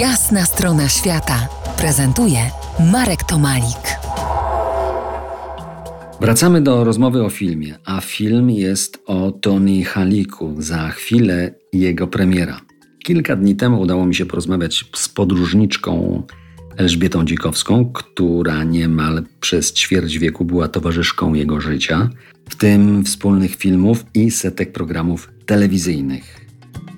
Jasna strona świata prezentuje Marek Tomalik. Wracamy do rozmowy o filmie, a film jest o Tony Haliku. Za chwilę jego premiera. Kilka dni temu udało mi się porozmawiać z podróżniczką Elżbietą Dzikowską, która niemal przez ćwierć wieku była towarzyszką jego życia, w tym wspólnych filmów i setek programów telewizyjnych.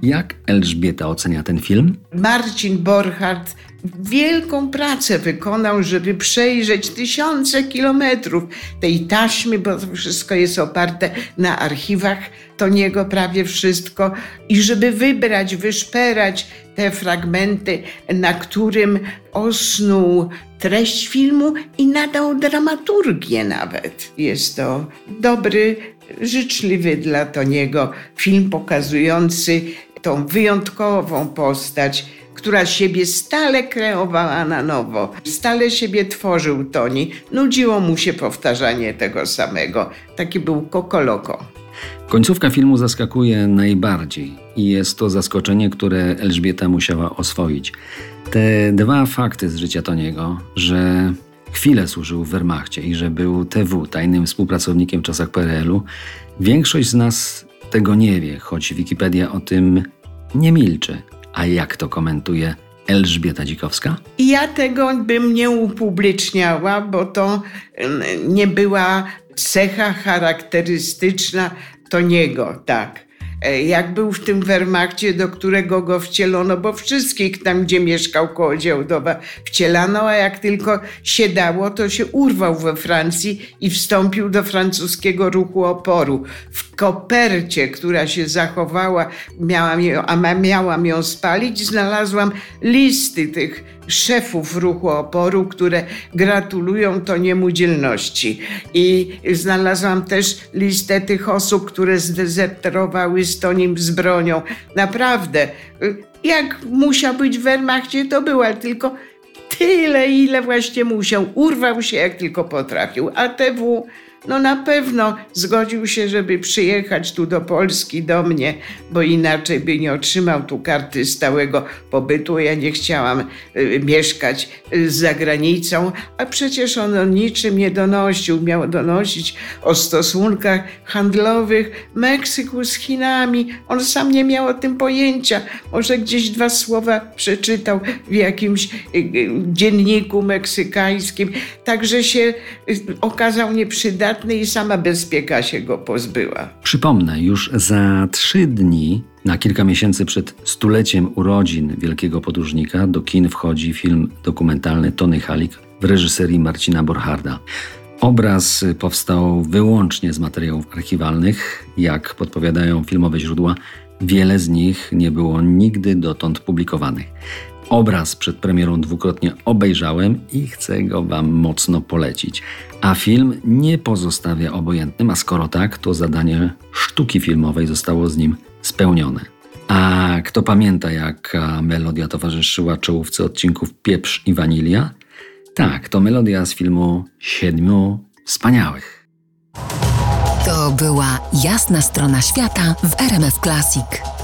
Jak Elżbieta ocenia ten film? Marcin Borchardt wielką pracę wykonał, żeby przejrzeć tysiące kilometrów tej taśmy, bo to wszystko jest oparte na archiwach Toniego prawie wszystko i żeby wybrać, wyszperać te fragmenty, na którym osnuł treść filmu i nadał dramaturgię nawet. Jest to dobry, życzliwy dla Toniego film pokazujący tą wyjątkową postać, która siebie stale kreowała na nowo, stale siebie tworzył Toni. Nudziło mu się powtarzanie tego samego. Taki był kokoloko. Końcówka filmu zaskakuje najbardziej i jest to zaskoczenie, które Elżbieta musiała oswoić. Te dwa fakty z życia Toniego, że chwilę służył w Wehrmachcie i że był TW, tajnym współpracownikiem w czasach PRL-u, większość z nas tego nie wie, choć Wikipedia o tym nie milczy. A jak to komentuje Elżbieta Dzikowska? Ja tego bym nie upubliczniała, bo to nie była cecha charakterystyczna Toniego, tak. E, jak był w tym Wehrmachcie, do którego go wcielono, bo wszystkich tam, gdzie mieszkał koło Działdowa, wcielano, a jak tylko się dało, to się urwał we Francji i wstąpił do francuskiego ruchu oporu. W kopercie, która się zachowała, miałam ją, a miałam ją spalić, znalazłam listy tych szefów ruchu oporu, które gratulują Toniemu dzielności. I znalazłam też listę tych osób, które zdezerterowały z Toniem z bronią. Naprawdę, jak musiał być w Wehrmachcie, to był, ale tylko tyle, ile właśnie musiał. Urwał się jak tylko potrafił. A TW no na pewno zgodził się, żeby przyjechać tu do Polski, do mnie, bo inaczej by nie otrzymał tu karty stałego pobytu. Ja nie chciałam y, mieszkać y, za granicą, a przecież on o niczym nie donosił. Miał donosić o stosunkach handlowych Meksyku z Chinami. On sam nie miał o tym pojęcia. Może gdzieś dwa słowa przeczytał w jakimś y, y dzienniku meksykańskim. Także się y, okazał nieprzydatny i sama bezpieka się go pozbyła. Przypomnę, już za trzy dni, na kilka miesięcy przed stuleciem urodzin wielkiego podróżnika, do kin wchodzi film dokumentalny Tony Halik w reżyserii Marcina Borcharda. Obraz powstał wyłącznie z materiałów archiwalnych. Jak podpowiadają filmowe źródła, wiele z nich nie było nigdy dotąd publikowanych. Obraz przed premierą dwukrotnie obejrzałem i chcę go Wam mocno polecić. A film nie pozostawia obojętnym, a skoro tak, to zadanie sztuki filmowej zostało z nim spełnione. A kto pamięta, jaka melodia towarzyszyła czołówce odcinków Pieprz i Wanilia? Tak, to melodia z filmu Siedmiu Wspaniałych. To była jasna strona świata w RMF Classic.